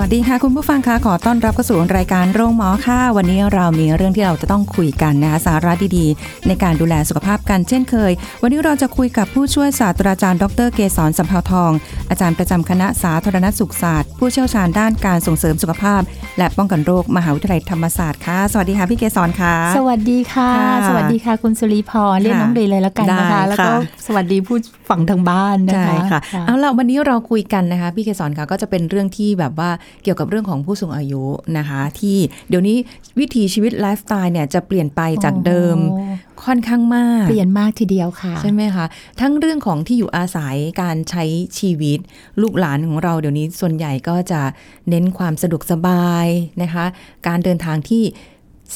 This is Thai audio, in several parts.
วัสดีค่ะคุณผู้ฟังคะขอต้อนรับเข้าสู่รายการโรงหมอค่ะ วันนี้เรามีเรื่องที่เราจะต้องคุยกันนะคะสาระดีๆ ในการดูแลสุขภาพกันเช่นเคย วันนี้เราจะคุยกับผู้ช่วยศาสตราจารย์ดรเกษรสัมภาวทอง อาจารย์ประจำคณะสาธารณสุขศาสตร์ ผู้เชี่ยวชาญด้านการส่งเสริมสุขภาพ และป้องกันโรคมหาวิทยาลัยธรรมศาสตร์ค่ะสวัสดีค่ะพี่เกษรค่ะ สวัสดีค่ะค่ะสวัสดีค่ะ คุณสุริพรเรียกน้องเดย์เลยแล้วกันนะได้คะแล้วก็ค่ะสวัสดีผู้ฟังทางบ้านนะคะใช่ค่ะเอาล่ะวันนี้เราคุยกันนะคะพี่เกษรค่ะก็จะเป็นเรื่องที่แบบว่าเกี่ยวกับเรื่องของผู้สูงอายุนะคะ ที่เดี๋ยวนี้วิถีชีวิตไลฟ์สไตล์เนี่ยจะเปลี่ยนไปจากเดิมโอ้ค่อนข้างมาก เปลี่ยนมากทีเดียวค่ะ ใช่ไหมคะ ทั้งเรื่องของที่อยู่อาศัยการใช้ชีวิต ลูกหลานของเราเดี๋ยวนี้ส่วนใหญ่ก็จะเน้นความสะดวกสบายนะคะ การเดินทางที่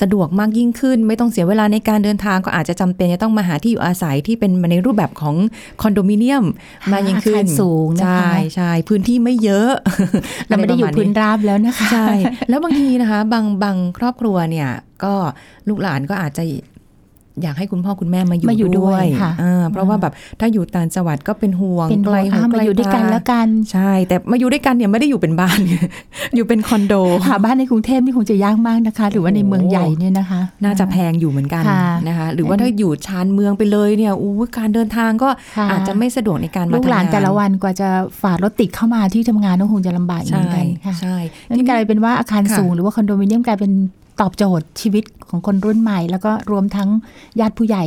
สะดวกมากยิ่งขึ้น ไม่ต้องเสียเวลาในการเดินทางก็อาจจะจำเป็นจะต้องมาหาที่อยู่อาศัยที่เป็นมาในรูปแบบของคอนโดมิเนียมค่ะมายิ่งขึ้อานคารสูงนะคะใช่ใช่พื้นที่ไม่เยอะเราไม่ได้อยู่พื้นราบแล้วนะคะใช่แล้วบางทีนะคะ บางบางครอบครัวเนี่ยก็ลูกหลานก็อาจจะ อยากให้คุณพ่อคุณแม่มาอยู่มาอยู่ด้วยค่ะอ่าเพราะว่าแบบถ้าอยู่ต่างจังหวัดก็เป็นห่วงเป็นไกลหูอ่าไกมาลอยู่ด้วยกันตาแล้วกัน ใช่ แต่มาอยู่ด้วยกันเนี่ยไม่ได้อยู่เป็นบ้าน อยู่เป็นคอนโดหาบ้านในกรุงเทพนี่คงจะยากมากนะคะ หรือว่าในเมืองใหญ่เนี่ยนะคะ น่าจะแพงอยู่เหมือนกันค่ะนะคะ หรือว่าถ้าอยู่ชานเมืองไปเลยเนี่ยอู้การเดินทางก็ค่ะอาจจะไม่สะดวกในการมาลูกหลานทำงแต่ละวันกว่าจะฝ่ารถติดเข้ามาที่ทำงานก็คงจะลำบากเหมืใช่อนกันค่ะใช่นั่นกลายเป็นว่าอาคารค่ะสูงหรือว่าคอนโดมิเนียมกลายเป็น ตอบโจทย์ชีวิตของคนรุ่นใหม่ แล้วก็รวมทั้งญาติผู้ใหญ่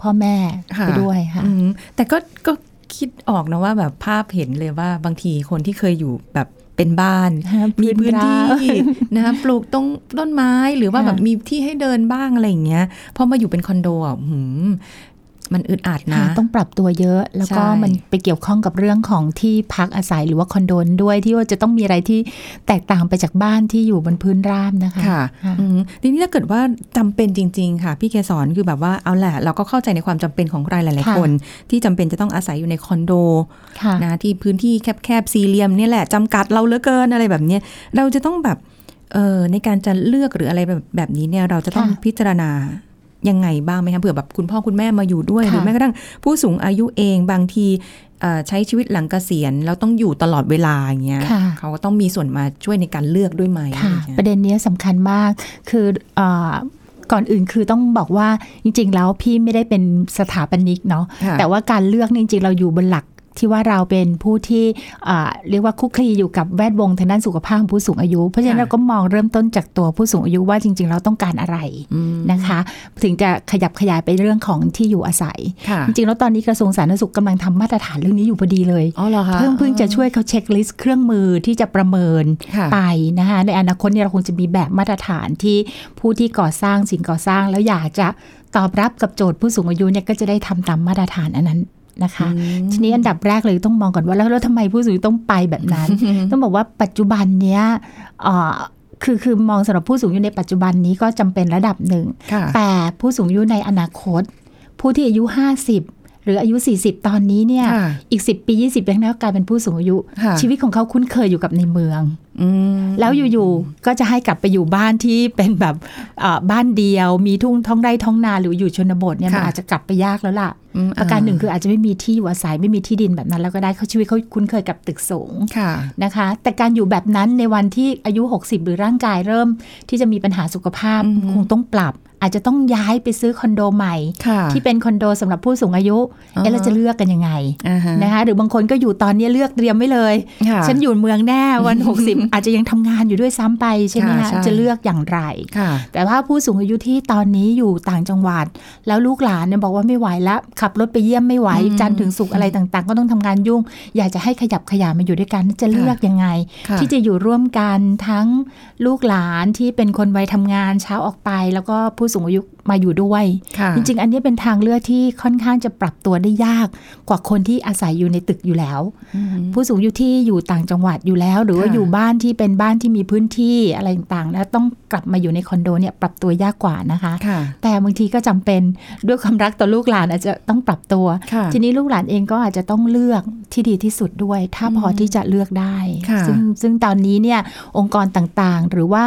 พ่อแม่ค่ะไปด้วยค่ะอืมแต่ก็ก็คิดออกนะว่าแบบภาพเห็นเลยว่าบางทีคนที่เคยอยู่แบบเป็นบ้าน มีพื้นที่นะคะปลูกต้นต้นไม้หรือว่าค่ะแบบมีที่ให้เดินบ้างอะไรอย่างเงี้ยพอมาอยู่เป็นคอนโดอะหื มมันอึดอัดนะค่ะต้องปรับตัวเยอะ แล้วก็ใช่มันไปเกี่ยวข้องกับเรื่องของที่พักอาศัยหรือว่าคอนโดด้วยที่ว่าจะต้องมีอะไรที่แตกต่างไปจากบ้านที่อยู่บนพื้นราบนะคะค่ะค่ะอืมทีนี้ถ้าเกิดว่าจำเป็นจริง ๆ ค่ะ พี่เคสอนคือแบบว่าเอาแหละ เราก็เข้าใจในความจำเป็นของใครหลาย ๆ คน ที่จำเป็นจะต้องอาศัยอยู่ในคอนโดค่ะนะที่พื้นที่แคบๆสี่เหลี่ยมเนี่ยแหละจำกัดเราเหลือเกินอะไรแบบเนี้ยเราจะต้องแบบเออในการจะเลือกหรืออะไรแบบแบบนี้เนี่ยเราจะต้องค่ะพิจารณา ยังไงบ้างไหมคะเผื่อแบบคุณพ่อคุณแม่มาอยู่ด้วยค่ะหรือแม้กระทั่งผู้สูงอายุเองบางทีเอ่อใช้ชีวิตหลังเกษียณแล้วต้องอยู่ตลอดเวลาอย่างเงี้ยค่ะเขาก็ต้องมีส่วนมาช่วยในการเลือกด้วยไหมค่ะอะไรเงี้ยประเด็นเนี้ยสำคัญมากคือเออก่อนอื่นคือต้องบอกว่าจริง ๆ แล้วพี่ไม่ได้เป็นสถาปนิกเนาะค่ะแต่ว่าการเลือกนี่จริงๆเราอยู่บนหลัก ที่ว่าเราเป็นผู้ที่อ่าเรียกว่าคุกคลีอยู่กับแวดวงทางด้านสุขภาพของผู้สูงอายุ เพราะฉะนั้นค่ะเราก็มองเริ่มต้นจากตัวผู้สูงอายุว่าจริง ๆ เราต้องการอะไรอืมนะคะ ถึงจะขยับขยายไปเรื่องของที่อยู่อาศัยค่ะจริง ๆ แล้วตอนนี้กระทรวงสาธารณสุขกำลังทำมาตรฐานเรื่องนี้อยู่พอดีเลยอ๋อเหรอคะเพิ่งเพิ่งจะช่วยเขาเช็คลิสต์เครื่องมือที่จะประเมินค่ะไปนะคะในอนาคตเนี่ยเราคงจะมีแบบมาตรฐานที่ผู้ที่ก่อสร้างสิ่งก่อสร้างแล้วอยากจะตอบรับกับโจทย์ผู้สูงอายุเนี่ยก็จะได้ทำตามมาตรฐานอันนั้น นะคะ ทีนี้อันดับแรกเลยต้องมองก่อนว่าแล้วแล้วทำไมผู้สูงอายุต้องไปแบบนั้น ต้องบอกว่าปัจจุบันเนี้ยเอ่อคือคือมองสำหรับผู้สูงอายุในปัจจุบันนี้ก็จำเป็นระดับหนึ่งค่ะแต่ผู้สูงอายุในอนาคต ผู้ที่อายุ 50หรืออายุ 40 ตอนนี้เนี่ยค่ะอีก 10 ปี 20ปีข้างหน้ากลายเป็นผู้สูงอายุค่ะชีวิตของเขาคุ้นเคยอยู่กับในเมืองอืม แล้วอยู่ๆก็จะให้กลับไปอยู่บ้านที่เป็นแบบเอ่อบ้านเดียว มีทุ่งท้องไร่ท้องนาหรืออยู่ชนบทเนี่ยมันค่ะอาจจะกลับไปยากแล้วล่ะอืมประการหนึ่งคืออาจจะไม่มีที่อยู่อาศัยไม่มีที่ดินแบบนั้น แล้วก็ได้เขาชีวิตเขาคุ้นเคยกับตึกสูงค่ะนะคะ แต่การอยู่แบบนั้นในวันที่อายุ 60 หรือร่างกายเริ่มที่จะมีปัญหาสุขภาพอือฮึคงต้องปรับ อาจจะต้องย้ายไปซื้อคอนโดใหม่ค่ะที่เป็นคอนโดสำหรับผู้สูงอายุอ่าฮะเอ๊ะเราจะเลือกกันยังไงอ่าฮะนะคะหรือบางคนก็อยู่ตอนนี้เลือกเตรียมไว้เลยค่ะฉันอยู่เมืองแน่วัน 60อาจจะยังทำงานอยู่ด้วยซ้ำไปใช่ไหมค่ะคะใช่จะเลือกอย่างไรค่ะแต่ว่าผู้สูงอายุที่ตอนนี้อยู่ต่างจังหวัด แล้วลูกหลานเนี่ยบอกว่าไม่ไหวแล้ว ขับรถไปเยี่ยมไม่ไหวอืมจันทร์ถึงสุกร์อะไรต่างๆ ก็ต้องทำงานยุ่ง อยากจะให้ขยับขยายมาอยู่ด้วยกันจะเลือกยังไงค่ะที่จะอยู่ร่วมกันทั้งลูกหลานที่เป็นคนวัยทำงานเช้าออกไป แล้วก็ผู้สูงอายุ มาอยู่ด้วยค่ะจริง ๆ อันนี้เป็นทางเลือกที่ค่อนข้างจะปรับตัวได้ยากกว่าคนที่อาศัยอยู่ในตึกอยู่แล้วอืมผู้สูงอายุที่อยู่ต่างจังหวัดอยู่แล้ว หรือว่าค่ะอยู่บ้านที่เป็นบ้านที่มีพื้นที่อะไรต่างๆ แล้วต้องกลับมาอยู่ในคอนโดเนี่ยปรับตัวยากกว่านะคะค่ะแต่บางทีก็จำเป็นด้วยความรักต่อลูกหลานอาจจะต้องปรับตัวค่ะทีนี้ลูกหลานเองก็อาจจะต้องเลือกที่ดีที่สุดด้วย ถ้าพอที่จะเลือกได้ค่ะซึ่งซึ่งตอนนี้เนี่ยองค์กรต่างๆ หรือว่า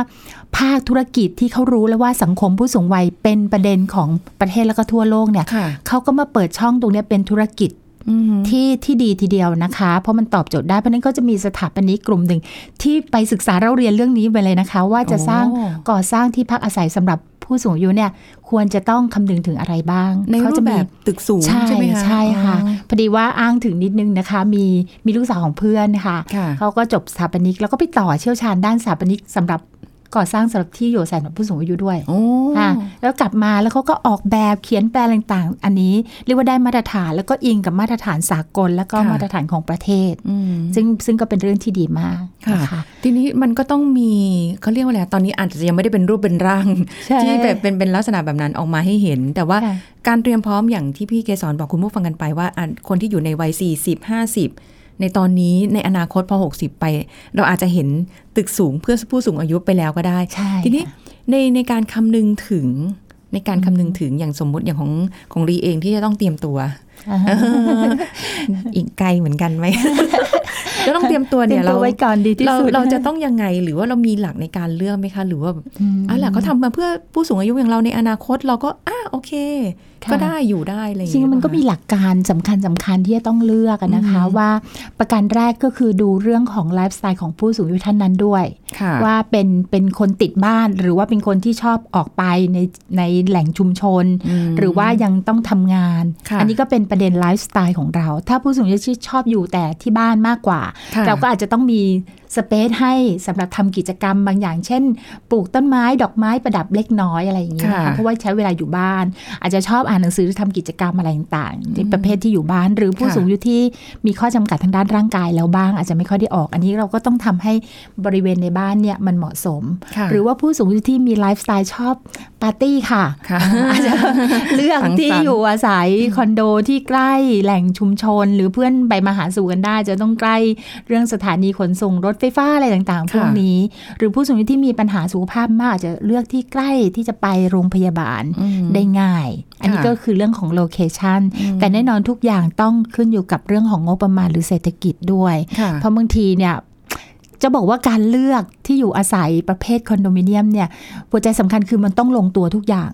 ภาคธุรกิจที่เขารู้แล้วว่าสังคมผู้สูงวัยเป็นประเด็นของประเทศแล้วก็ทั่วโลกเนี่ยค่ะเขาก็มาเปิดช่องตรงเนี้ยเป็นธุรกิจอืมที่ที่ดีทีเดียวนะคะ เพราะมันตอบโจทย์ได้ เพราะฉะนั้นก็จะมีสถาปนิกกลุ่มหนึ่ง ที่ไปศึกษาเราเรียนเรื่องนี้ไปเลยนะคะ ว่าจะสร้างโอ้ก่อสร้างที่พักอาศัยสำหรับผู้สูงอายุเนี่ยควรจะต้องคำนึงถึงอะไรบ้าง ในเขารูจะปมีแบบตึกสูงใช่ใช่ไหมคะใช่ค่ะอ๋อพอดีว่าอ้างถึงนิดนึงนะคะ มีมีลูกสาวของเพื่อนค่ะค่ะเขาก็จบสถาปนิกแล้วก็ไปต่อเชี่ยวชาญด้านสถาปนิกสำหรับ ก่อสร้างสำหรับที่อยู่อาศัยสำหรับผู้สูงอายุด้วยโอ้ค่ะแล้วกลับมาแล้วเขาก็ออกแบบเขียนแปลต่างๆ อันนี้เรียกว่าได้มาตรฐานแล้วก็อิงกับมาตรฐานสากล แล้วก็มาตรฐานของประเทศอืมซึ่งซึ่งก็เป็นเรื่องที่ดีมากค่ะนะคะทีนี้มันก็ต้องมีเขาเรียกว่าอะไรตอนนี้อาจจะยังไม่ได้เป็นรูปเป็นร่างใช่ที่แบบเป็นเป็นลักษณะแบบนั้นออกมาให้เห็น แต่ว่าค่ะการเตรียมพร้อมอย่างที่พี่เกสรบอกคุณผู้ฟังกันไปว่าอะคนที่อยู่ในวัย40 50 ในตอนนี้ในอนาคตพอ 60 ไป เราอาจจะเห็นตึกสูงเพื่อผู้สูงอายุไปแล้วก็ได้ใช่ทีนี้ในในการคำนึงถึงในการคำนึงถึงอย่างสมมุติอย่างของของรีเองที่จะต้องเตรียมตัวอ่าฮะอีกไกลเหมือนกันไหมจะต้องเตรียมตัวเตรีเนี่ยยมตัวเราไว้ก่อนดีที่เราสุดเราจะต้องยังไงหรือว่าเรามีหลักในการเลือกไหมคะ หรือว่าแบบอืมอะแหละเขาทำมาเพื่อผู้สูงอายุอย่างเราในอนาคตเราก็อะโอเคค่ะ ก็ได้อยู่ได้อะไรอย่างจริงเงี้ยๆมันก็มีป่ะหลักการสำคัญสำคัญที่จะต้องเลือกอะนะคะอืมว่าประการแรกก็คือดูเรื่องของไลฟ์สไตล์ของผู้สูงอายุท่านนั้นด้วยค่ะว่าเป็นเป็นคนติดบ้านหรือว่าเป็นคนที่ชอบออกไปในในแหล่งชุมชนมหรือว่ายังต้องทำงานค่ะอันี้ก็เป็นประเด็นไลฟ์สไตล์ของเรา ถ้าผู้สูงอายุที่ชอบอยู่แต่ที่บ้านมากกว่าค่ะเราก็อาจจะต้องมีสเปซให้สำหรับทำกิจกรรมบางอย่าง เช่น ปลูกต้นไม้ดอกไม้ประดับเล็กน้อยอะไรอย่างนี้ยนะคะค่ะเพราะว่าใช้เวลาอยู่บ้าน อาจจะชอบอ่านหนังสือหรือทำกิจกรรมอะไรต่างๆในประเภทที่อยู่บ้าน หรือผู้ค่ะสูงอายุที่มีข้อจำกัดทางด้านร่างกายแล้วบ้าง อาจจะไม่ค่อยได้ออก อันนี้เราก็ต้องทำให้บริเวณในบ้านเนี่ยมันเหมาะสมค่ะหรือว่าผู้สูงอายุที่มีไลฟ์สไตล์ชอบปาร์ตี้ค่ะค่ะอาจจะเลือกสังสรรค์ที่อยู่อาศัยคอนโดที่ใกล้แหล่งชุมชน หรือเพื่อนไปมาหาสู่กันได้ จะต้องใกล้เรื่องสถานีขนส่งรถไฟฟ้าอะไรต่างๆพวกนี้ หรือผู้สูงอายุที่มีปัญหาสุขภาพมากอาจจะเลือกที่ใกล้ที่จะไปโรงพยาบาลอืมได้ง่าย อันนี้ค่ะก็คือเรื่องของโลเคชันอืมแต่แน่นอนทุกอย่างต้องขึ้นอยู่กับเรื่องของงบประมาณหรือเศรษฐกิจด้วยค่ะเพราะบางทีเนี่ยจะบอกว่าการเลือกที่อยู่อาศัยประเภทคอนโดมิเนียมเนี่ยหัวใจสำคัญคือมันต้องลงตัวทุกอย่าง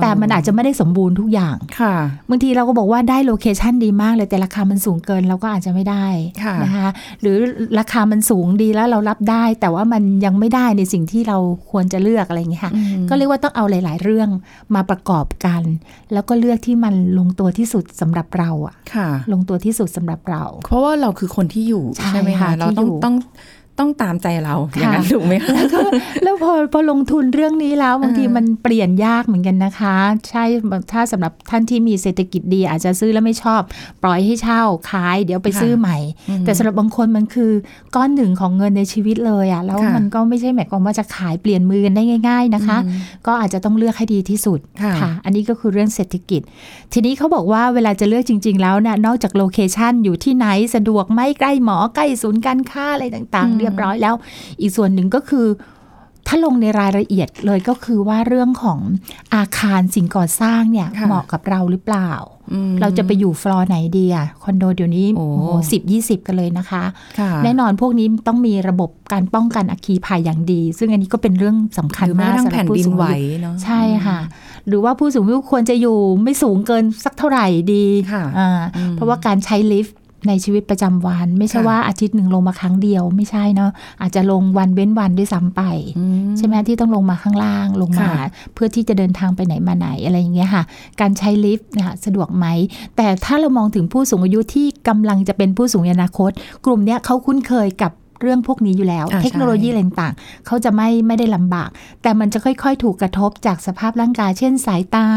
แต่มันอาจจะไม่ได้สมบูรณ์ทุกอย่างค่ะบางทีเราก็บอกว่าได้โลเคชันดีมากเลยแต่ราคามันสูงเกินเราก็อาจจะไม่ได้ค่ะนะคะหรือราคามันสูงดีแล้วเรารับได้ แต่ว่ามันยังไม่ได้ในสิ่งที่เราควรจะเลือกอะไรอย่างเงี้ยค่ะอืมก็เรียกว่าต้องเอาหลาย ๆ เรื่องมาประกอบกัน แล้วก็เลือกที่มันลงตัวที่สุดสำหรับเราอะค่ะลงตัวที่สุดสำหรับเรา เพราะว่าเราคือคนที่อยู่ใช่ใช่ไหมค่ะคะเราที่ต้องอยู่ต้อง ต้องตามใจเราอย่างนั้นค่ะถูกไหมคะแล้วก็แล้วพอพอลงทุนเรื่องนี้แล้วบางทีเออมันเปลี่ยนยากเหมือนกันนะคะ ใช่ถ้าสำหรับท่านที่มีเศรษฐกิจดี อาจจะซื้อแล้วไม่ชอบ ปล่อยให้เช่าขาย เดี๋ยวไปซื้อใหม่ แต่สำหรับบางคนมันคือก้อนหนึ่งของเงินในชีวิตเลยอะแล้วค่ะมันก็ไม่ใช่หมายความว่าจะขายเปลี่ยนมือกันได้ง่าย ๆนะคะอืมก็อาจจะต้องเลือกให้ดีที่สุดค่ะ อันนี้ก็คือเรื่องเศรษฐกิจ ทีนี้เขาบอกว่าเวลาจะเลือกจริง ๆ แล้วนะนอกจากโลเคชันอยู่ที่ไหนสะดวกไหม่ใกล้หมอใกล้ศูนย์การค้าอะไรต่างอืมๆเรียบร้อยแล้ว อีกส่วนหนึ่งก็คือ ถ้าลงในรายละเอียดเลยก็คือว่าเรื่องของอาคารสิ่งก่อสร้างเนี่ยค่ะเหมาะกับเราหรือเปล่าอืมเราจะไปอยู่ฟลอร์ไหนดีอะคอนโดเดี๋ยวนี้โอ้โอ้โหสิบยี่สิบกันเลยนะคะค่ะแน่นอนพวกนี้ต้องมีระบบการป้องกันอัคคีภัยอย่างดี ซึ่งอันนี้ก็เป็นเรื่องสำคัญหรือแม้มากกระทั่งสำหรัแผ่บนผู้ดินสูงไหวอายุเนาะใช่ค่ะหรือว่าผู้สูงอายุควรจะอยู่ไม่สูงเกินสักเท่าไหร่ดีค่ะอ่าอืมเพราะว่าการใช้ลิฟต์ ในชีวิตประจำวัน ไม่ใช่ค่ะว่าอาทิตย์หนึ่งลงมาครั้งเดียว ไม่ใช่เนาะอาจจะลงวันเว้นวันด้วยซ้ำไปอืมใช่ไหมที่ต้องลงมาข้างล่างลงมาค่ะเพื่อที่จะเดินทางไปไหนมาไหนอะไรอย่างเงี้ยค่ะ การใช้ลิฟต์นะคะสะดวกไหม แต่ถ้าเรามองถึงผู้สูงอายุที่กำลังจะเป็นผู้สูงอายุอนาคต กลุ่มเนี้ยเขาคุ้นเคยกับเรื่องพวกนี้อยู่แล้วอ่าเทคโนโลยีอะไรต่างๆเขาจะไม่ไม่ได้ลำบาก แต่มันจะค่อย ๆ ถูกกระทบจากสภาพร่างกาย เช่นสายตา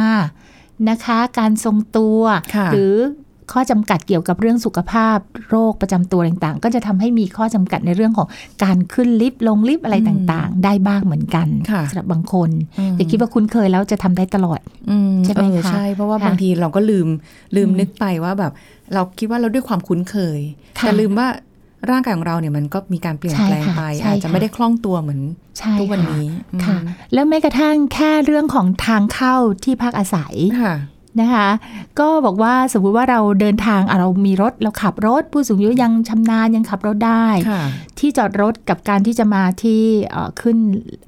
นะคะ การทรงตัวค่ะหรือ ข้อจำกัดเกี่ยวกับเรื่องสุขภาพโรคประจำตัวต่างๆ ก็จะทำให้มีข้อจำกัดในเรื่องของการขึ้นลิฟต์ลงลิฟต์อะไรต่างๆ ได้บ้างเหมือนกันค่ะสำหรับบางคนอืมอย่าคิดว่าคุ้นเคยแล้วจะทำได้ตลอดอืมใช่ไหมเออคะใช่เพราะว่าค่ะบางทีเราก็ลืมลืมอืมนึกไปว่าแบบ เราคิดว่าเราด้วยความคุ้นเคยค่ะแต่ลืมว่าร่างกายของเราเนี่ยมันก็มีการเปลี่ยนแปลงใช่ค่ะไปใช่อาจจะค่ะไม่ได้คล่องตัวเหมือนใช่ทุกวันค่ะนี้ค่ะอืมแล้วแม้กระทั่งแค่เรื่องของทางเข้าที่พักอาศัยค่ะ นะคะ ก็บอกว่าสมมุติว่าเราเดินทางอะเรามีรถเราขับรถ ผู้สูงอายุยังชำนาญยังขับรถได้ค่ะที่จอดรถกับการที่จะมาที่เอ่อขึ้น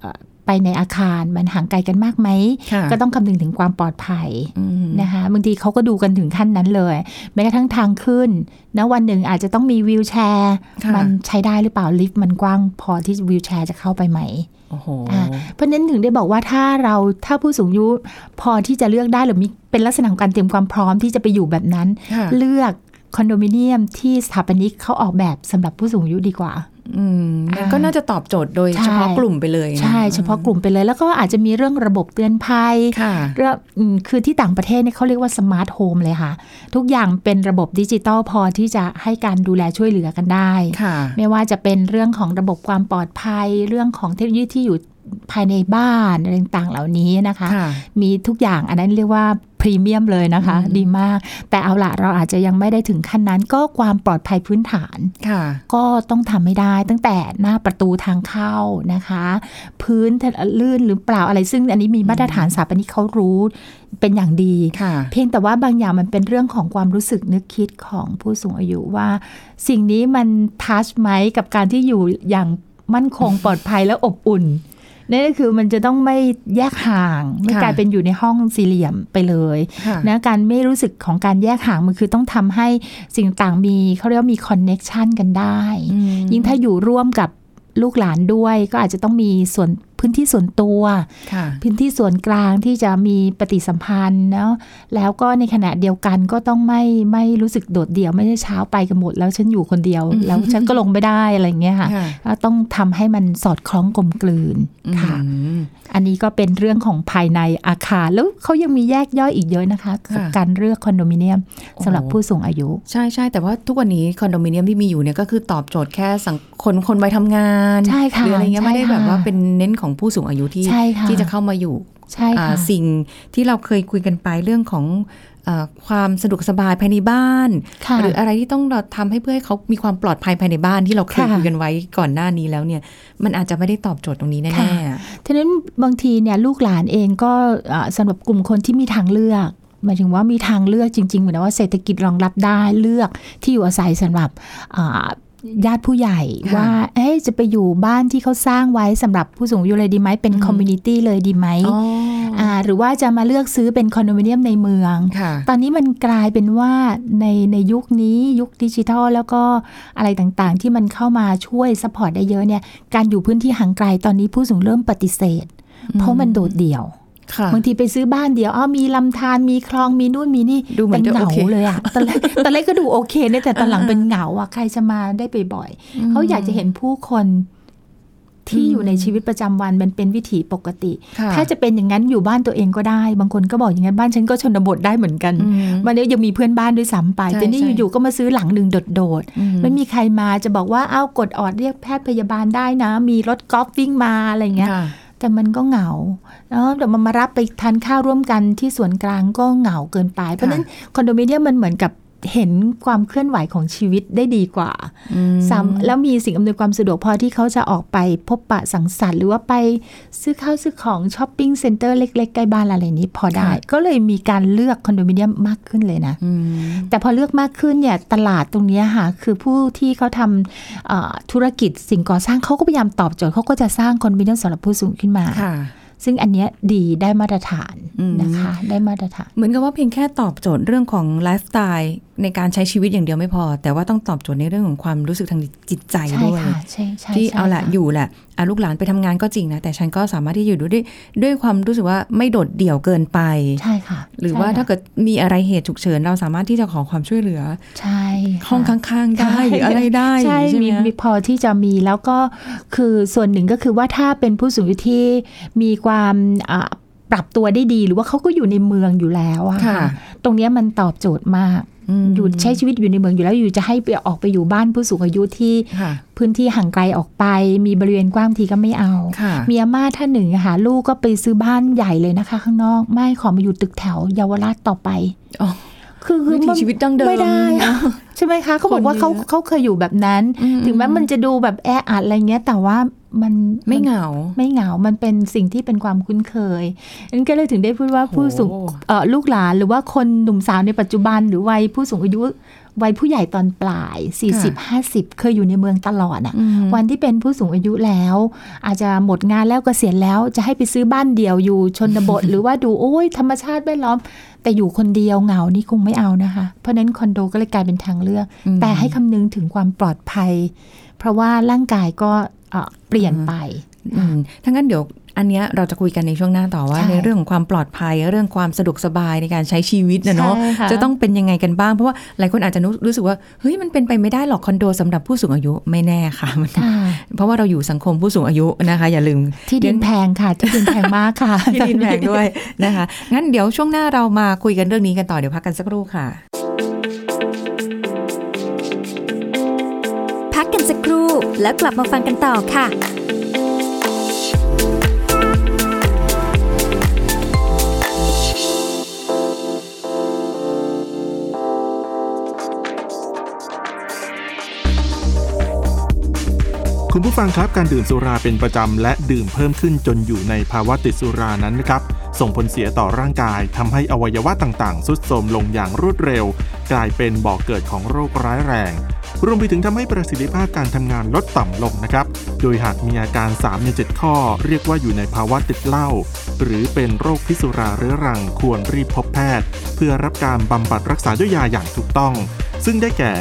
เอ่อไปในอาคารมันห่างไกลกันมากไหมค่ะก็ต้องคำนึงถึงความปลอดภัยอืมนะคะบางทีเขาก็ดูกันถึงขั้นนั้นเลย แม้กระทั่งทางขึ้นนะวันหนึ่งอาจจะต้องมีวีลแชร์ค่ะมันใช้ได้หรือเปล่าลิฟต์มันกว้างพอที่วีลแชร์จะเข้าไปไหมโอ้โหอะ เพราะฉะนั้นถึงได้บอกว่าถ้าเราถ้าผู้สูงอายุพอที่จะเลือกได้หรือมีเป็นลักษณะของการเตรียมความพร้อมที่จะไปอยู่แบบนั้นค่ะเลือก คอนโดมิเนียมที่สถาปนิกเขาออกแบบสำหรับผู้สูงอายุดีกว่าอืมมันก็น่าจะตอบโจทย์โดยใช่เฉพาะกลุ่มไปเลยนะใช่เฉพาะกลุ่มไปเลย แล้วก็อาจจะมีเรื่องระบบเตือนภัยค่ะเรื่องอืมคือที่ต่างประเทศเนี่ยเขาเรียกว่า smart home เลยค่ะ ทุกอย่างเป็นระบบดิจิตอลพอที่จะให้การดูแลช่วยเหลือกันได้ค่ะไม่ว่าจะเป็นเรื่องของระบบความปลอดภัย เรื่องของเทคโนโลยีที่อยู่ภายในบ้านอะไรต่างๆเหล่านี้นะคะค่ะมีทุกอย่างอันนั้นเรียกว่าพ รีเมียมเลยนะคะอืมดีมาก แต่เอาละเราอาจจะยังไม่ได้ถึงขั้นนั้น ก็ความปลอดภัยพื้นฐานค่ะก็ต้องทำให้ได้ตั้งแต่หน้าประตูทางเข้านะคะ พื้นลื่นหรือเปล่าอะไร ซึ่งอันนี้มีมาตรฐานสถาปนิกเขารู้เป็นอย่างดีค่ะเพียงแต่ว่าบางอย่างมันเป็นเรื่องของความรู้สึกนึกคิดของผู้สูงอายุว่า สิ่งนี้มันทัชไหมกับการที่อยู่อย่างมั่นคงปลอดภัยและอบอุ่น นั่นก็คือมันจะต้องไม่แยกห่าง ไม่ค่ะกลายเป็นอยู่ในห้องสี่เหลี่ยมไปเลยค่ะนะการไม่รู้สึกของการแยกห่างมันคือต้องทำให้สิ่งต่างมีเขาเรียกว่ามีคอนเน็ชันกันได้อืมยิ่งถ้าอยู่ร่วมกับลูกหลานด้วยก็อาจจะต้องมีส่วน พื้นที่ส่วนตัวค่ะพื้นที่ส่วนกลางที่จะมีปฏิสัมพันธ์เนาะแล้วก็ในขณะเดียวกันก็ต้องไม่ไม่รู้สึกโดดเดี่ยวไม่ได้เช้าไปกันหมดแล้วฉันอยู่คนเดียว แล้วฉันก็ลงไม่ได้อะไรอย่างเงี้ยค่ะค่ะก็ต้องทำให้มันสอดคล้องกลมกลืนค่ะอืมอันนี้ก็เป็นเรื่องของภายในอาคารแล้วเขายังมีแยกย่อยอีกเยอะนะคะกับค่ะการเลือกคอนโดมิเนียมสำหรับโอ้ผู้สูงอายุ ใช่ใช่แต่ว่าทุกวันนี้คอนโดมิเนียมที่มีอยู่เนี่ยก็คือตอบโจทย์แค่สังคนคนวัยทำงานใช่ค่ะหรืออะไรเงี้ยใช่ไม่ได้แบบค่ะว่าเป็นเน้นของผู้สูงอายุที่ใช่ค่ะที่จะเข้ามาอยู่ใช่อ่าค่ะสิ่งที่เราเคยคุยกันไปเรื่องของเออความสะดวกสบายภายในบ้านค่ะหรืออะไรที่ต้องเราทำให้เพื่อให้เขามีความปลอดภัยภายในบ้านที่เราเคยค่ะคุยกันไว้ก่อนหน้านี้แล้วเนี่ย มันอาจจะไม่ได้ตอบโจทย์ตรงนี้แน่ค่ะทีนั้นบางทีเนี่ยลูกหลานเองก็เอ่อสำหรับกลุ่มคนที่มีทางเลือกหมายถึงว่ามีทางเลือกจริงๆเหมือนว่าเศรษฐกิจรองรับได้เลือกที่อยู่อาศัยสำหรับอ่า ญาติผู้ใหญ่ค่ะว่าเอ๊ะจะไปอยู่บ้านที่เขาสร้างไว้สำหรับผู้สูงอายุเลยดีไหมเป็นอืม community เลยดีไหมๆอ๋อออ่าหรือว่าจะมาเลือกซื้อเป็นคอนโดมิเนียมในเมืองค่ะตอนนี้มันกลายเป็นว่าในในยุคนี้ยุคดิจิทัลแล้วก็อะไรต่างๆ ที่มันเข้ามาช่วย support ได้เยอะเนี่ยการอยู่พื้นที่ห่างไกลตอนนี้ผู้สูงเริ่มปฏิเสธ เพราะมันโดดเดี่ยวค่ะ บางทีไปซื้อบ้านเดียวอ้าวมีลำธารมีคลองมีนู่นมีนี่ดูเหมือนเป็นจะเหงาโอเคเลยอะตอนแรกตอนแรกก็ดูโอเคเนี่ยแต่ตอนหลังเป็นเหงาอะใครจะมาได้ไปบ่อยๆเขาอยากจะเห็นผู้คนที่อยู่ในชีวิตประจำวันมันเป็นวิถีปกติค่ะถ้าจะเป็นอย่างนั้นอยู่บ้านตัวเองก็ได้ บางคนก็บอกอย่างนั้นบ้านฉันก็ชนบทได้เหมือนกันอืมวันนี้ยังมีเพื่อนบ้านด้วยซ้ำไปใช่แต่นี่ใช่อยู่ๆก็มาซื้อหลังหนึ่งโดดอืๆไม่มีใครมาจะบอกว่าอ้าวกดออดเรียกแพทย์พยาบาลได้นะ มีรถกอล์ฟวิ่งมาอะไรอย่างเงี้ยค่ะ แต่มันก็เหงาแล้วเดี๋ยวมันมารับไปทานข้าวร่วมกันที่ส่วนกลางก็เหงาเกินไป เพราะฉะนั้นคอนโดมิเนียมมันเหมือนกับ เห็นความเคลื่อนไหวของชีวิตได้ดีกว่าอืมซ้ำแล้วมีสิ่งอำนวยความสะดวกพอที่เขาจะออกไปพบปะสังสรรค์หรือว่าไปซื้อข้าวซื้อของช้อปปิ้งเซ็นเตอร์เล็กๆใกล้บ้านอะไรนี้พอได้ ก็เลยมีการเลือกคอนโดมิเนียมมากขึ้นเลยนะอืมแต่พอเลือกมากขึ้นเนี่ยตลาดตรงเนี้ยค่ะคือผู้ที่เขาทำเอ่อธุรกิจสิ่งก่อสร้างเขาก็พยายามตอบโจทย์เขาก็จะสร้างคอนโดมิเนียมสำหรับผู้สูงขึ้นมาค่ะ ซึ่งอันเนี้ยดีได้มาตรฐานอืมนะคะ ได้มาตรฐาน เหมือนกับว่าเพียงแค่ตอบโจทย์เรื่องของไลฟ์สไตล์ในการใช้ชีวิตอย่างเดียวไม่พอ แต่ว่าต้องตอบโจทย์ในเรื่องของความรู้สึกทางจิตใจใช่ด้วยค่ะใช่ใช่ที่ใช่เอาละค่อยู่แหละอะ ลูกหลานไปทำงานก็จริงนะ แต่ฉันก็สามารถที่จะอยู่ด้วยด้วยความรู้สึกว่าไม่โดดเดี่ยวเกินไป ใช่ค่ะ หรือว่าใช่ค่ะถ้าเกิดมีอะไรเหตุฉุกเฉิน เราสามารถที่จะขอความช่วยเหลือ ใช่ค่ะห้องข้างๆได้หรืออะไรได้ใช่ใช่ไหมมีมีพอที่จะมีแล้วก็คือส่วนหนึ่งก็คือว่าถ้าเป็นผู้สูงอายุที่มีความอ่า ปรับตัวได้ดีหรือว่าเขาก็อยู่ในเมืองอยู่แล้วอะค่ะ ตรงเนี้ยมันตอบโจทย์มากอืมอยู่ใช้ชีวิตอยู่ในเมืองอยู่แล้วอยู่จะให้ไปออกไปอยู่บ้านผู้สูงอายุที่ค่ะพื้นที่ห่างไกลออกไป มีบริเวณกว้างทีก็ไม่เอาค่ะมีอาม่าท่านหนึ่งอะค่ะลูกก็ไปซื้อบ้านใหญ่เลยนะคะ ข้างนอกไม่ขอมาอยู่ตึกแถวเยาวราชต่อไปอ๋อคือคือวิถีชีวิตดั้งเดิมไม่ได้อะใช่ไหมคะเขาบอกว่าเขาคนเยอะเขาเคยอยู่แบบนั้นอืมถึงแม้มันจะดูแบบแออัดอะไรเงี้ย แต่ว่า มันไม่เหงา ไม่เหงา มันเป็นสิ่งที่เป็นความคุ้นเคยนั่นก็เลยถึงได้พูดว่าผู้สูงโอ้เอ่อลูกหลานหรือว่าคนหนุ่มสาวในปัจจุบันหรือวัยผู้สูงอายุวัยผู้ใหญ่ตอนปลาย 40 50 เคยอยู่ในเมืองตลอดอะอืมวันที่เป็นผู้สูงอายุแล้ว อาจจะหมดงานแล้วเกษียณแล้วจะให้ไปซื้อบ้านเดี่ยวอยู่ชนบท หรือว่าดูโอ้ยธรรมชาติแวดล้อม แต่อยู่คนเดียวเหงานี่คงไม่เอานะคะ เพราะฉะนั้นคอนโดก็เลยกลายเป็นทางเลือกอืมแต่ให้คำนึงถึงความปลอดภัย เพราะว่าร่างกายก็ เอ่อเปลี่ยนไปอืมถ้างั้นเดี๋ยวอันเนี้ยเราจะคุยกันในช่วงหน้าต่อว่าใช่ในเรื่องของความปลอดภัย เรื่องความสะดวกสบายในการใช้ชีวิตนะเนาะใช่ค่ะจะต้องเป็นยังไงกันบ้าง เพราะว่าหลายคนอาจจะรู้รู้สึกว่าเฮ้ยมันเป็นไปไม่ได้หรอกคอนโดสำหรับผู้สูงอายุไม่แน่ค่ะมันค่ะเพราะว่าเราอยู่สังคมผู้สูงอายุนะคะ อย่าลืม ที่ดินแพงค่ะ ที่ดินแพงมากค่ะที่ดินแพงด้วยนะคะงั้นเดี๋ยวช่วงหน้าเรามาคุยกันเรื่องนี้กันต่อเดี๋ยวพักกันสักครู่ค่ะ กันสักครู่ แล้วกลับมาฟังกันต่อค่ะ คุณผู้ฟังครับการดื่มสุราเป็นประจำและดื่มเพิ่มขึ้นจนอยู่ในภาวะติดสุรานั้นนะครับส่งผลเสียต่อร่างกายทำให้อวัยวะต่างๆ สุดโทรมลงอย่างรวดเร็ว กลายเป็นบ่อกเกิดของโรคร้ายแรง รวมไปถึงทำให้ประสิทธิภาพการทำงานลดต่ำลงนะครับ โดยหากมีอาการ 3 ใน 7 ข้อ เรียกว่าอยู่ในภาวะติดเหล้าหรือเป็นโรคพิษสุราเรื้อรังควรรีบพบแพทย์ เพื่อรับการบำบัดรักษาด้วยยาอย่างถูกต้อง ซึ่งได้แก่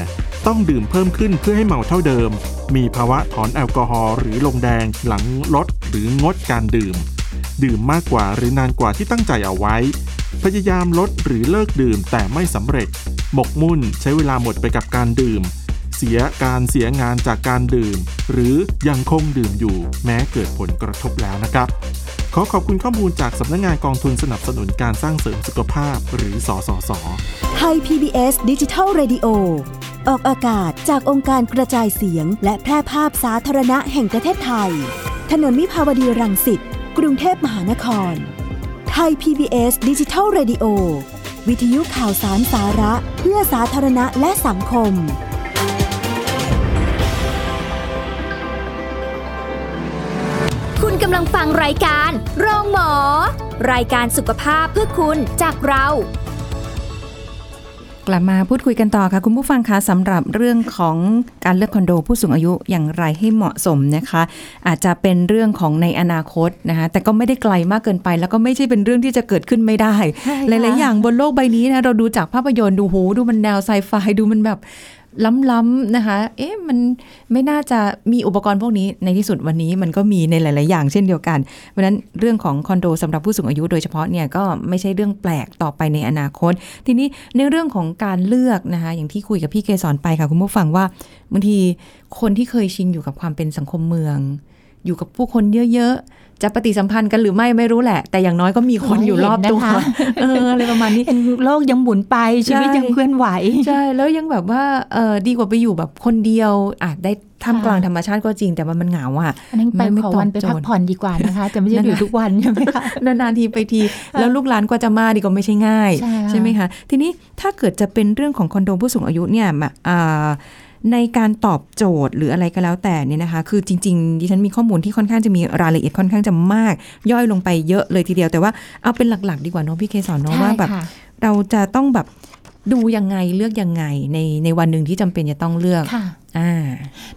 ต้องดื่มเพิ่มขึ้นเพื่อให้เมาเท่าเดิม มีภาวะถอนแอลกอฮอล์หรือลงแดงหลังลดหรืองดการดื่ม ดื่มมากกว่าหรือนานกว่าที่ตั้งใจเอาไว้ พยายามลดหรือเลิกดื่มแต่ไม่สำเร็จ หมกมุ่นใช้เวลาหมดไปกับการดื่ม เสียการเสียงานจากการดื่ม หรือยังคงดื่มอยู่แม้เกิดผลกระทบแล้วนะครับขอขอบคุณข้อมูลจากสำนักงงานกองทุนสนับสนุนการสร้างเสริมสุขภาพหรือสสส ไทย PBS ดิจิทัล Radio ออกอากาศจากองค์การกระจายเสียง และแพร่ภาพสาธารณะแห่งประเทศไทย ถนนมิภาวดีรังสิต กรุงเทพมหานคร ไทย PBS ดิจิทัล Radio วิทยุข่าวสารสาระ เพื่อสาธารณะและสังคม กำลังฟังรายการโรงหมอ รายการสุขภาพเพื่อคุณจากเรา กลับมาพูดคุยกันต่อค่ะ คุณผู้ฟังคะสำหรับเรื่องของการเลือกคอนโด ผู้สูงอายุอย่างไรให้เหมาะสมนะคะ อาจจะเป็นเรื่องของในอนาคตนะคะแต่ก็ไม่ได้ไกลมากเกินไป แล้วก็ไม่ใช่เป็นเรื่องที่จะเกิดขึ้นไม่ได้ใช่หค่ะลาย ๆ อย่างบนโลกใบนี้นะเราดูจากภาพยนตร์ดูโหดูมันแนวไซไฟดูมันแบบ ล้ำๆนะคะ เอ๊ะมันไม่น่าจะมีอุปกรณ์พวกนี้ในที่สุดวันนี้มันก็มีในหลาย ๆ อย่างเช่นเดียวกัน เพราะนั้นเรื่องของคอนโดสำหรับผู้สูงอายุโดยเฉพาะเนี่ยก็ไม่ใช่เรื่องแปลกต่อไปในอนาคต ทีนี้ในเรื่องของการเลือกนะคะอย่างที่คุยกับพี่เกสรไปค่ะคุณผู้ฟังว่าบางทีคนที่เคยชินอยู่กับความเป็นสังคมเมือง อยู่กับผู้คนเยอะ ๆ จะปฏิสัมพันธ์กันหรือไม่ไม่รู้แหละ แต่อย่างน้อยก็มีคนอยู่รอบตัวเห็นนะคะเอออะไรประมาณนี้เห็นโลกยังหมุนไปชีวิตใช่ยังเคลื่อนไหวใช่แล้วยังแบบว่าเออดีกว่าไปอยู่แบบคนเดียวอะได้ท่ามกลางค่ะธรรมชาติก็จริงแต่ว่ามันเหงาอะอันนั้นไปไม่ไม่ขอตอบวันไปโจทย์พักผ่อนดีกว่านะคะจะไม่ใช่อยู่ทุกวันใช่ไหมคะนานๆทีไปที แล้วลูกหลานกว่าจะมาดีก็ไม่ใช่ง่าย ใช่ค่ะไหมคะ ทีนี้ถ้าเกิดจะเป็นเรื่องของคอนโดผู้สูงอายุเนี่ยมาอ่า ในการตอบโจทย์หรืออะไรก็แล้วแต่เนี่ยนะคะ คือจริงๆดิฉันมีข้อมูลที่ค่อนข้างจะมีรายละเอียดค่อนข้างจะมาก ย่อยลงไปเยอะเลยทีเดียวแต่ว่าเอาเป็นหลักๆ ดีกว่าเนาะพี่เคสอนเนาะว่าแบบใช่ค่ะเราจะต้องแบบดูยังไงเลือกยังไงในในวันหนึ่งที่จำเป็นจะต้องเลือกค่ะอ่า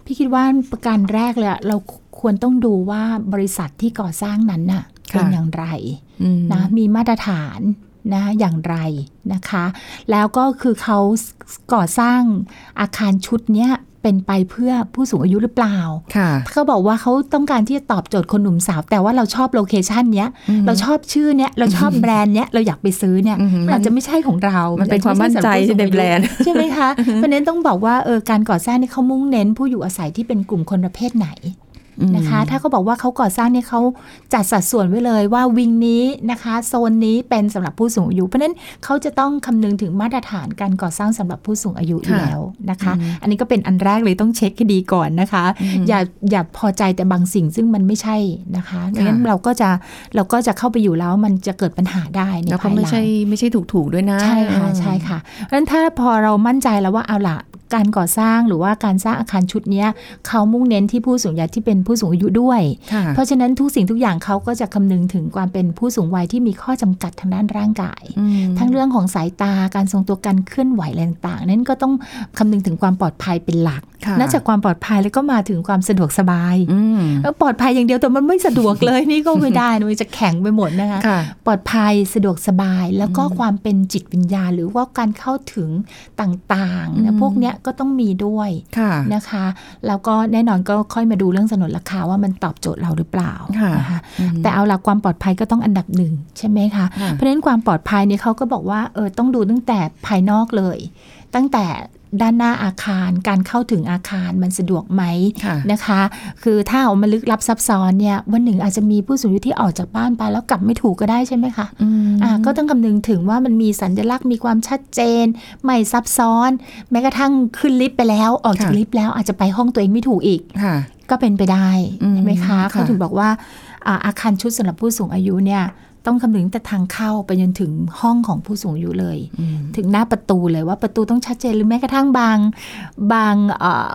พี่คิดว่าประการแรกเลยอะเราควรต้องดูว่าบริษัทที่ก่อสร้างนั้นน่ะค่ะเป็นอย่างไรอืมนะมีมาตรฐาน นะอย่างไรนะคะ แล้วก็คือเขาก่อสร้างอาคารชุดเนี้ยเป็นไปเพื่อผู้สูงอายุหรือเปล่าค่ะเขาบอกว่าเขาต้องการที่จะตอบโจทย์คนหนุ่มสาว แต่ว่าเราชอบโลเคชันเนี้ยอืมเราชอบชื่อเนี้ย เราชอบแบรนด์เนี้ย เราอยากไปซื้อเนี่ยอืมมันอาจจะไม่ใช่ของเรา มันเป็นความมั่นใจอาจจะในไม่แบรนด์ใช่ไหมคะ เพราะฉะนั้นต้องบอกว่าเออการก่อสร้างนี่เขามุ่งเน้นผู้อยู่อาศัยที่เป็นกลุ่มคนประเภทไหน นะคะ ถ้าเขาบอกว่าเขาก่อสร้างเนี่ยเขาจัดสัดส่วนไว้เลยว่าวิงนี้นะคะ โซนนี้เป็นสำหรับผู้สูงอายุ เพราะฉะนั้นเขาจะต้องคำนึงถึงมาตรฐานการก่อสร้างสำหรับผู้สูงอายุอยู่ค่ะแล้วนะคะ อันนี้ก็เป็นอันแรกเลยต้องเช็คให้ดีก่อนนะคะ อย่าอย่าพอใจแต่บางสิ่งซึ่งมันไม่ใช่นะคะไม่งั้นเราก็จะเราก็จะเข้าไปอยู่แล้วมันจะเกิดปัญหาได้ในแล้วก็ภายหไม่ลังใช่ไม่ใช่ถูกถูกๆด้วยนะ ใช่ค่ะเออใช่ค่ะเพราะฉะนั้นถ้าพอเรามั่นใจแล้วว่าเอาล่ะ การก่อสร้างหรือว่าการสร้างอาคารชุดเนี้ยเขามุ่งเน้นที่ผู้สูงวัยที่เป็นผู้สูงอายุด้วยค่ะเพราะฉะนั้นทุกสิ่งทุกอย่างเขาก็จะคำนึงถึงความเป็นผู้สูงวัยที่มีข้อจำกัดทางด้านร่างกายอืมทั้งเรื่องของสายตาการทรงตัวการเคลื่อนไหวอะไรต่างๆนั้นก็ต้องคำนึงถึงความปลอดภัยเป็นหลักค่ะ นอกจากความปลอดภัยแล้วก็มาถึงความสะดวกสบายอืมแล้วปลอดภัยอย่างเดียวแต่มันไม่สะดวกเลยนี่ก็ไม่ได้นะมันจะแข็งไปหมดนะคะค่ะปลอดภัยสะดวกสบายแล้วก็ความเป็นจิตวิญญาณ หรือว่าการเข้าถึงต่างๆอืนะมพวกเนี้ยก็ต้องมีด้วยค่ะนะคะ แล้วก็แน่นอนก็ค่อยมาดูเรื่องสนนราคาว่ามันตอบโจทย์เราหรือเปล่าค่ะนะคะอืมแต่เอาละความปลอดภัยก็ต้องอันดับหนึ่งใช่ไหมคะค่ะเพราะฉะนั้นความปลอดภัยเนี่ยเขาก็บอกว่าเออต้องดูตั้งแต่ภายนอกเลย ตั้งแต่ ด้านหน้าอาคารการเข้าถึงอาคารมันสะดวกไหมค่ะนะคะ คือถ้าเอามาลึกลับซับซ้อนเนี่ยวันหนึ่งอาจจะมีผู้สูงอายุที่ออกจากบ้านไป แล้วกลับไม่ถูกก็ได้ใช่ไหมคะอืมอ่าก็ต้องคำนึงถึงว่ามันมีสัญลักษณ์มีความชัดเจน ไม่ซับซ้อน แม้กระทั่งขึ้นลิฟต์ไปแล้วออกจากค่ะลิฟต์แล้วอาจจะไปห้องตัวเองไม่ถูกอีกค่ะก็เป็นไปได้อืมใช่ไหมคะค่ะเขาถึงบอกว่าอ่าอาคารชุดสำหรับผู้สูงอายุเนี่ย ต้องคำนึงแต่ทางเข้าไปจนถึงห้องของผู้สูงอายุเลยอืมถึงหน้าประตูเลยว่าประตูต้องชัดเจนหรือแม้กระทั่งบางบางเอ่อ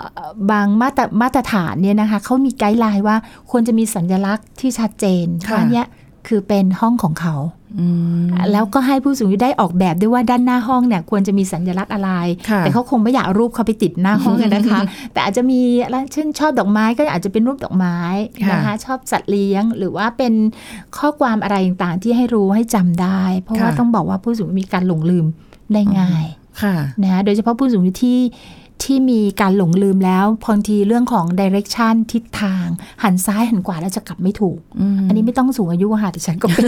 บางมาตรมาตรฐานเนี่ยนะคะเขามีไกด์ไลน์ว่าควรจะมีสัญลักษณ์ที่ชัดเจนค่ะว่าเนี่ยคือเป็นห้องของเขาอืม แล้วก็ให้ผู้สูงอายุได้ออกแบบด้วยว่าด้านหน้าห้องเนี่ยควรจะมีสัญลักษณ์อะไรค่ะแต่เขาคงไม่อยากเอารูปเขาไปติดหน้าห้องกันนะคะ แต่อาจจะมีอะไรเช่นชอบดอกไม้ก็อาจจะเป็นรูปดอกไม้นะคะชอบสัตว์เลี้ยง หรือว่าเป็นข้อความอะไรต่างๆที่ให้รู้ให้จำได้ เพราะว่าค่ะต้องบอกว่าผู้สูงอายุมีการหลงลืมได้ง่ายค่ะนะคะโดยเฉพาะผู้สูงอายุที่ ที่มีการหลงลืมแล้วบางทีเรื่องของ direction ทิศทาง หันซ้ายหันขวาแล้วจะกลับไม่ถูก อันนี้ไม่ต้องสูงอายุอะค่ะแต่ฉันก็เป็น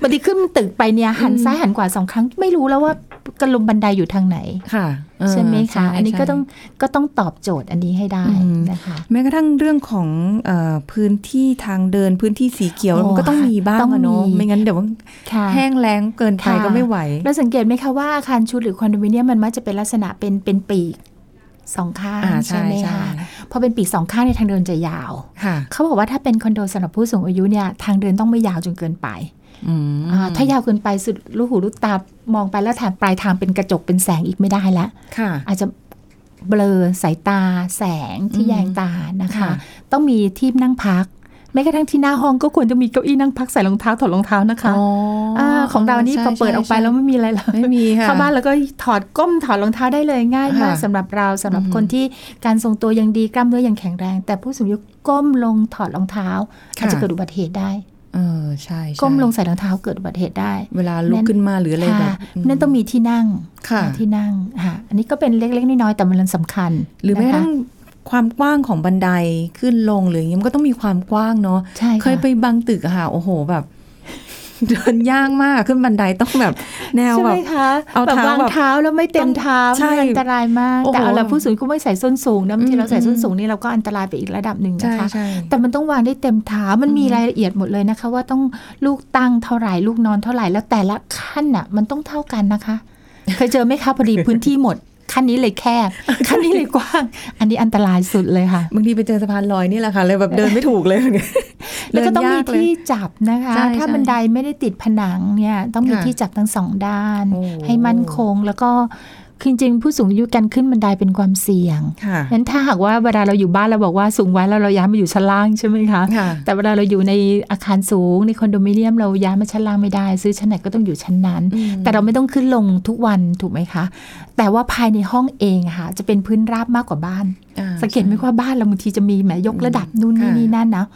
บางทีขึ้นตึกไปเนี่ยหันซ้ายหันขวาสองครั้งไม่รู้แล้วว่า กระลมบันไดอยู่ทางไหนค่ะเออใช่ไหมคะใช่อันนี้ก็ใช่ต้องก็ต้องตอบโจทย์อันนี้ให้ได้อืมนะคะแม้กระทั่งเรื่องของเออพื้นที่ทางเดินพื้นที่สีเขียวโอ้มันก็ต้องมีบ้างต้องอะเนาะมีไม่งั้นเดี๋ยวมันค่ะแห้งแล้งเกินไปค่ะก็ไม่ไหวเราสังเกตไหมคะว่าอาคารชุดหรือคอนโดมิเนียมมันมักจะเป็นลักษณะเป็นเป็นปีกสองข้างอ่าใช่ใช่ไหมใช่คะพอเป็นปีกสองข้างในยทางเดินจะยาวค่ะเขาบอกว่าถ้าเป็นคอนโดสำหรับผู้สูงอายุเนี่ยทางเดินต้องไม่ยาวจนเกินไปอืมอ่า ถ้ายาวเกินไปสุดลูกหูลูกตามองไปแล้วแถบปลายทางเป็นกระจกเป็นแสงอีกไม่ได้แล้วค่ะอาจจะเบลอสายตาแสงที่อืมแยงตานะคะค่ะต้องมีที่นั่งพักแม้กระทั่งที่หน้าห้องก็ควรจะมีเก้าอี้นั่งพักใส่รองเท้าถอดรองเท้านะคะอ๋อาของเรานี่ใช่พอเปิดออกไปใช่แล้วไม่มีอะไรเลยไม่มีค่ะเข้าบ้านแล้วก็ถอดก้มถอดรองเท้าได้เลยง่ายมากค่ะสำหรับเราสำหรับอืมคนที่การทรงตัวยังดีกล้ามเนื้อยังแข็งแรง แต่ผู้สูงอายุก้มลงถอดรองเท้าค่ะอาจจะเกิดอุบัติเหตุได้ เออใช่ใช่ก้มลงใส่รองเท้าเกิดอุบัติเหตุได้ เวลาลุกขึ้นมาหรืออะไรแบบค่ะนั่นต้องมีที่นั่งค่ะที่นั่งค่ะอันนี้ก็เป็นเล็กๆน้อยๆแต่มันสำคัญ หรือแม้กระนะคะทั่งความกว้างของบันไดขึ้นลงหรืออย่างนี้มันก็ต้องมีความกว้างเนาะใช่เคยไปบางตึกอะค่ะโอ้โหแบบ เดินยากมากขึ้นบันไดต้องแบบแนวใช่แบไหมบคะเอาแบบเท้าวางแบบเท้าแล้วไม่เต็มเท้าใช่มันอันตรายมากโอ้โหแต่เอาละผู้สูงอายุก็ไม่ใส่ส้นสูงนะบางทีเราใส่อืมส้นสูงนี่เราก็อันตรายไปอีกระดับหนึ่งใช่นะคะใช่แต่มันต้องวางได้เต็มเท้ามันมีรายละเอียดหมดเลยนะคะ ว่าต้องลูกตั้งเท่าไหร่ลูกนอนเท่าไหร่แล้วแต่ละขั้นอะ มันต้องเท่ากันนะคะเคยเจอไหมคะพอดีพื้นที่หมดขั้นนี้เลยแคบขั้นนี้เลยกว้าง อันนี้อันตรายสุดเลยค่ะบางทีไปเจอสะพานลอยนี่แหละค่ะเลยแบบเดินไม่ถูกเลย แล้วก็ต้องมีเดินยาเลยที่จับนะคะใช่ถ้าใช่บันไดไม่ได้ติดผนังเนี่ยต้องมีค่ะที่จับทั้งสองด้านโอ้ให้มั่นคงแล้วก็คือจริงๆผู้สูงอายุการขึ้นบันไดเป็นความเสี่ยงค่ะนั้นถ้าหากว่าเวลาเราอยู่บ้านเราบอกว่าสูงไว้แล้วเราย้ายมาอยู่ชั้นล่างใช่ไหมคะค่ะแต่เวลาเราอยู่ในอาคารสูงในคอนโดมิเนียมเราย้ายมาชั้นล่างไม่ได้ ซื้อชั้นไหนก็ต้องอยู่ชั้นนั้นอืมแต่เราไม่ต้องขึ้นลงทุกวันถูกไหมคะ แต่ว่าภายในห้องเองอะค่ะจะเป็นพื้นราบมากกว่าบ้านอ่าสังเกตไหมว่าบ้านเราบางทีจะมีแหมยกระดับนู่นนี่ค่ะนี่นั่นนะ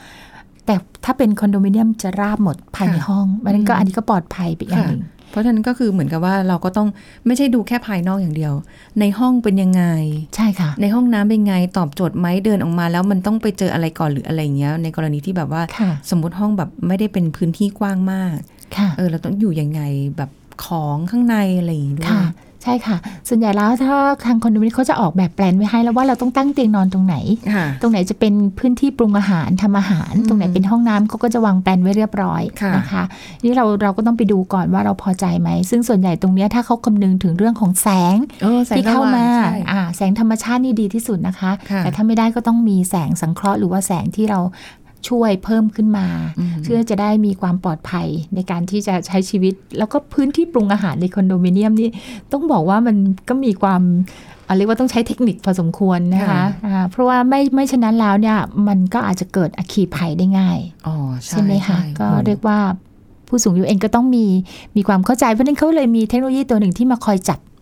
แต่ถ้าเป็นคอนโดมิเนียมจะราบหมดภายในค่ะห้องมันนั้นก็อืมอันนี้ก็ปลอดภัยไปอีกอย่างค่ะหนึ่งเพราะฉะนั้นก็คือเหมือนกับว่าเราก็ต้องไม่ใช่ดูแค่ภายนอกอย่างเดียว ในห้องเป็นยังไง ใช่ค่ะ ในห้องน้ำเป็นไงตอบโจทย์ไหมเดินออกมาแล้วมันต้องไปเจออะไรก่อนหรืออะไรอย่างเงี้ย ในกรณีที่แบบว่าค่ะสมมุติห้องแบบไม่ได้เป็นพื้นที่กว้างมากค่ะเออเราต้องอยู่ยังไงแบบของข้างในอะไรอย่างงี้ด้วยค่ะจ ใช่ค่ะ ส่วนใหญ่แล้วถ้าทางคอนโดมิเนียมเขาจะออกแบบแปลนไว้ให้แล้วว่าเราต้องตั้งเตียงนอนตรงไหนค่ะตรงไหนจะเป็นพื้นที่ปรุงอาหารทำอาหารอืมตรงไหนเป็นห้องน้ำเขาก็จะวางแปลนไว้เรียบร้อยค่ะนะคะนี่เราเราก็ต้องไปดูก่อนว่าเราพอใจไหม ซึ่งส่วนใหญ่ตรงเนี้ยถ้าเขาคำนึงถึงเรื่องของแสงเออแสงที่เข้ามาสว่งใช่อ่าแสงธรรมชาตินี่ดีที่สุดนะคะค่ะแต่ถ้าไม่ได้ก็ต้องมีแสงสังเคราะห์หรือว่าแสงที่เรา ช่วยเพิ่มขึ้นมาอืมเพื่อจะได้มีความปลอดภัยในการที่จะใช้ชีวิต แล้วก็พื้นที่ปรุงอาหารในคอนโดมิเนียมนี่ต้องบอกว่ามันก็มีความเอ่อเรียกว่าต้องใช้เทคนิคพอสมควรนะคะค่ะอ่าเพราะว่าไม่ไม่ฉะนั้นแล้วเนี่ยมันก็อาจจะเกิดอัคคีภัยได้ง่ายอ๋อใช่ไหมคะใช่ก็เรียกว่าผู้สูงอายุเองก็ต้องมีมีความเข้าใจเพราะฉะนั้นเขาเลยมีเทคโนโลยีตัวหนึ่งที่มาคอยจับดัก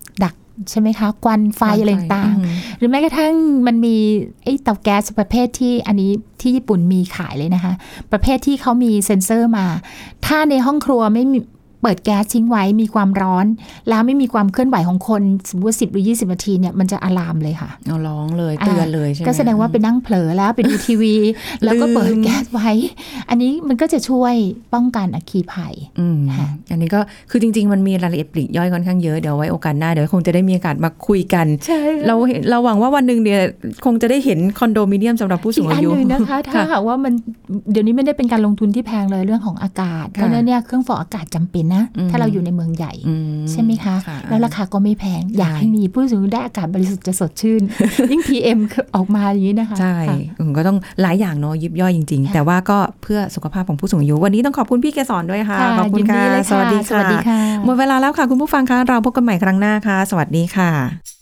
ใช่ไหมคะควันไฟอะไรต่างอืมๆหรือแม้กระทั่งมันมีไอ้เตาแก๊สประเภทที่อันนี้ที่ญี่ปุ่นมีขายเลยนะคะ ประเภทที่เขามีเซ็นเซอร์มา ถ้าในห้องครัวไม่มี เปิดแก๊สทิ้งไว้มีความร้อน แล้วไม่มีความเคลื่อนไหวของคนสมมติสิบหรือ20นาทีเนี่ยมันจะอะลามเลยค่ะเอาร้องเลยเตือนเลยใช่ไหมก็แสดงว่าไปนั่งเผลอแล้วไปดูทีวี แล้วก็เปิดแก๊สไว้ อันนี้มันก็จะช่วยป้องกันอัคคีภัยอืมค่ะอันนี้ก็คือจริง ๆ มันมีรายละเอียดปลีกย่อยค่อนข้างเยอะเดี๋ยวไว้โอกาสหน้าเดี๋ยวคงจะได้มีโอกาสมาคุยกันใช่เราเห็นเราหวังว่าวันหนึ่งเนี่ยคงจะได้เห็นคอนโดมิเนียมสำหรับผู้สูอีงกอัอานยุหนึ่งนะคะถ้าหากว่ามันเดี๋ยวนี้ไม่ได้เป็นการลงทุนที่แพงเลยเรื่องของอากาศเพราะฉะนั้นเนี่ยเครื่องฟอกอากาศจำเป็นนะอืมถ้าเราอยู่ในเมืองใหญ่อืใช่ไหมคะ แล้วราคาก็ไม่แพง อยากให้มีผู้สูงอายุได้อากาศบริสุทธิ์จะสดชื่น ยิ่ง PM ออกมาอย่างนี้นะคะ ใช่ค่ะอืมก็ต้องหลายอย่างเนาะยิบย่อยจริงๆค่ะแต่ว่าก็เพื่อสุขภาพของผู้สูงอายุ วันนี้ต้องขอบคุณพี่เกษรด้วยค่ะ ขอบคุณยินค่ะดีเลยสวัสดีสวัสดีค่ะ หมดเวลาแล้วค่ะคุณผู้ฟังคะเราพบกันใหม่ครั้งหน้าค่ะ สวัสดีค่ะ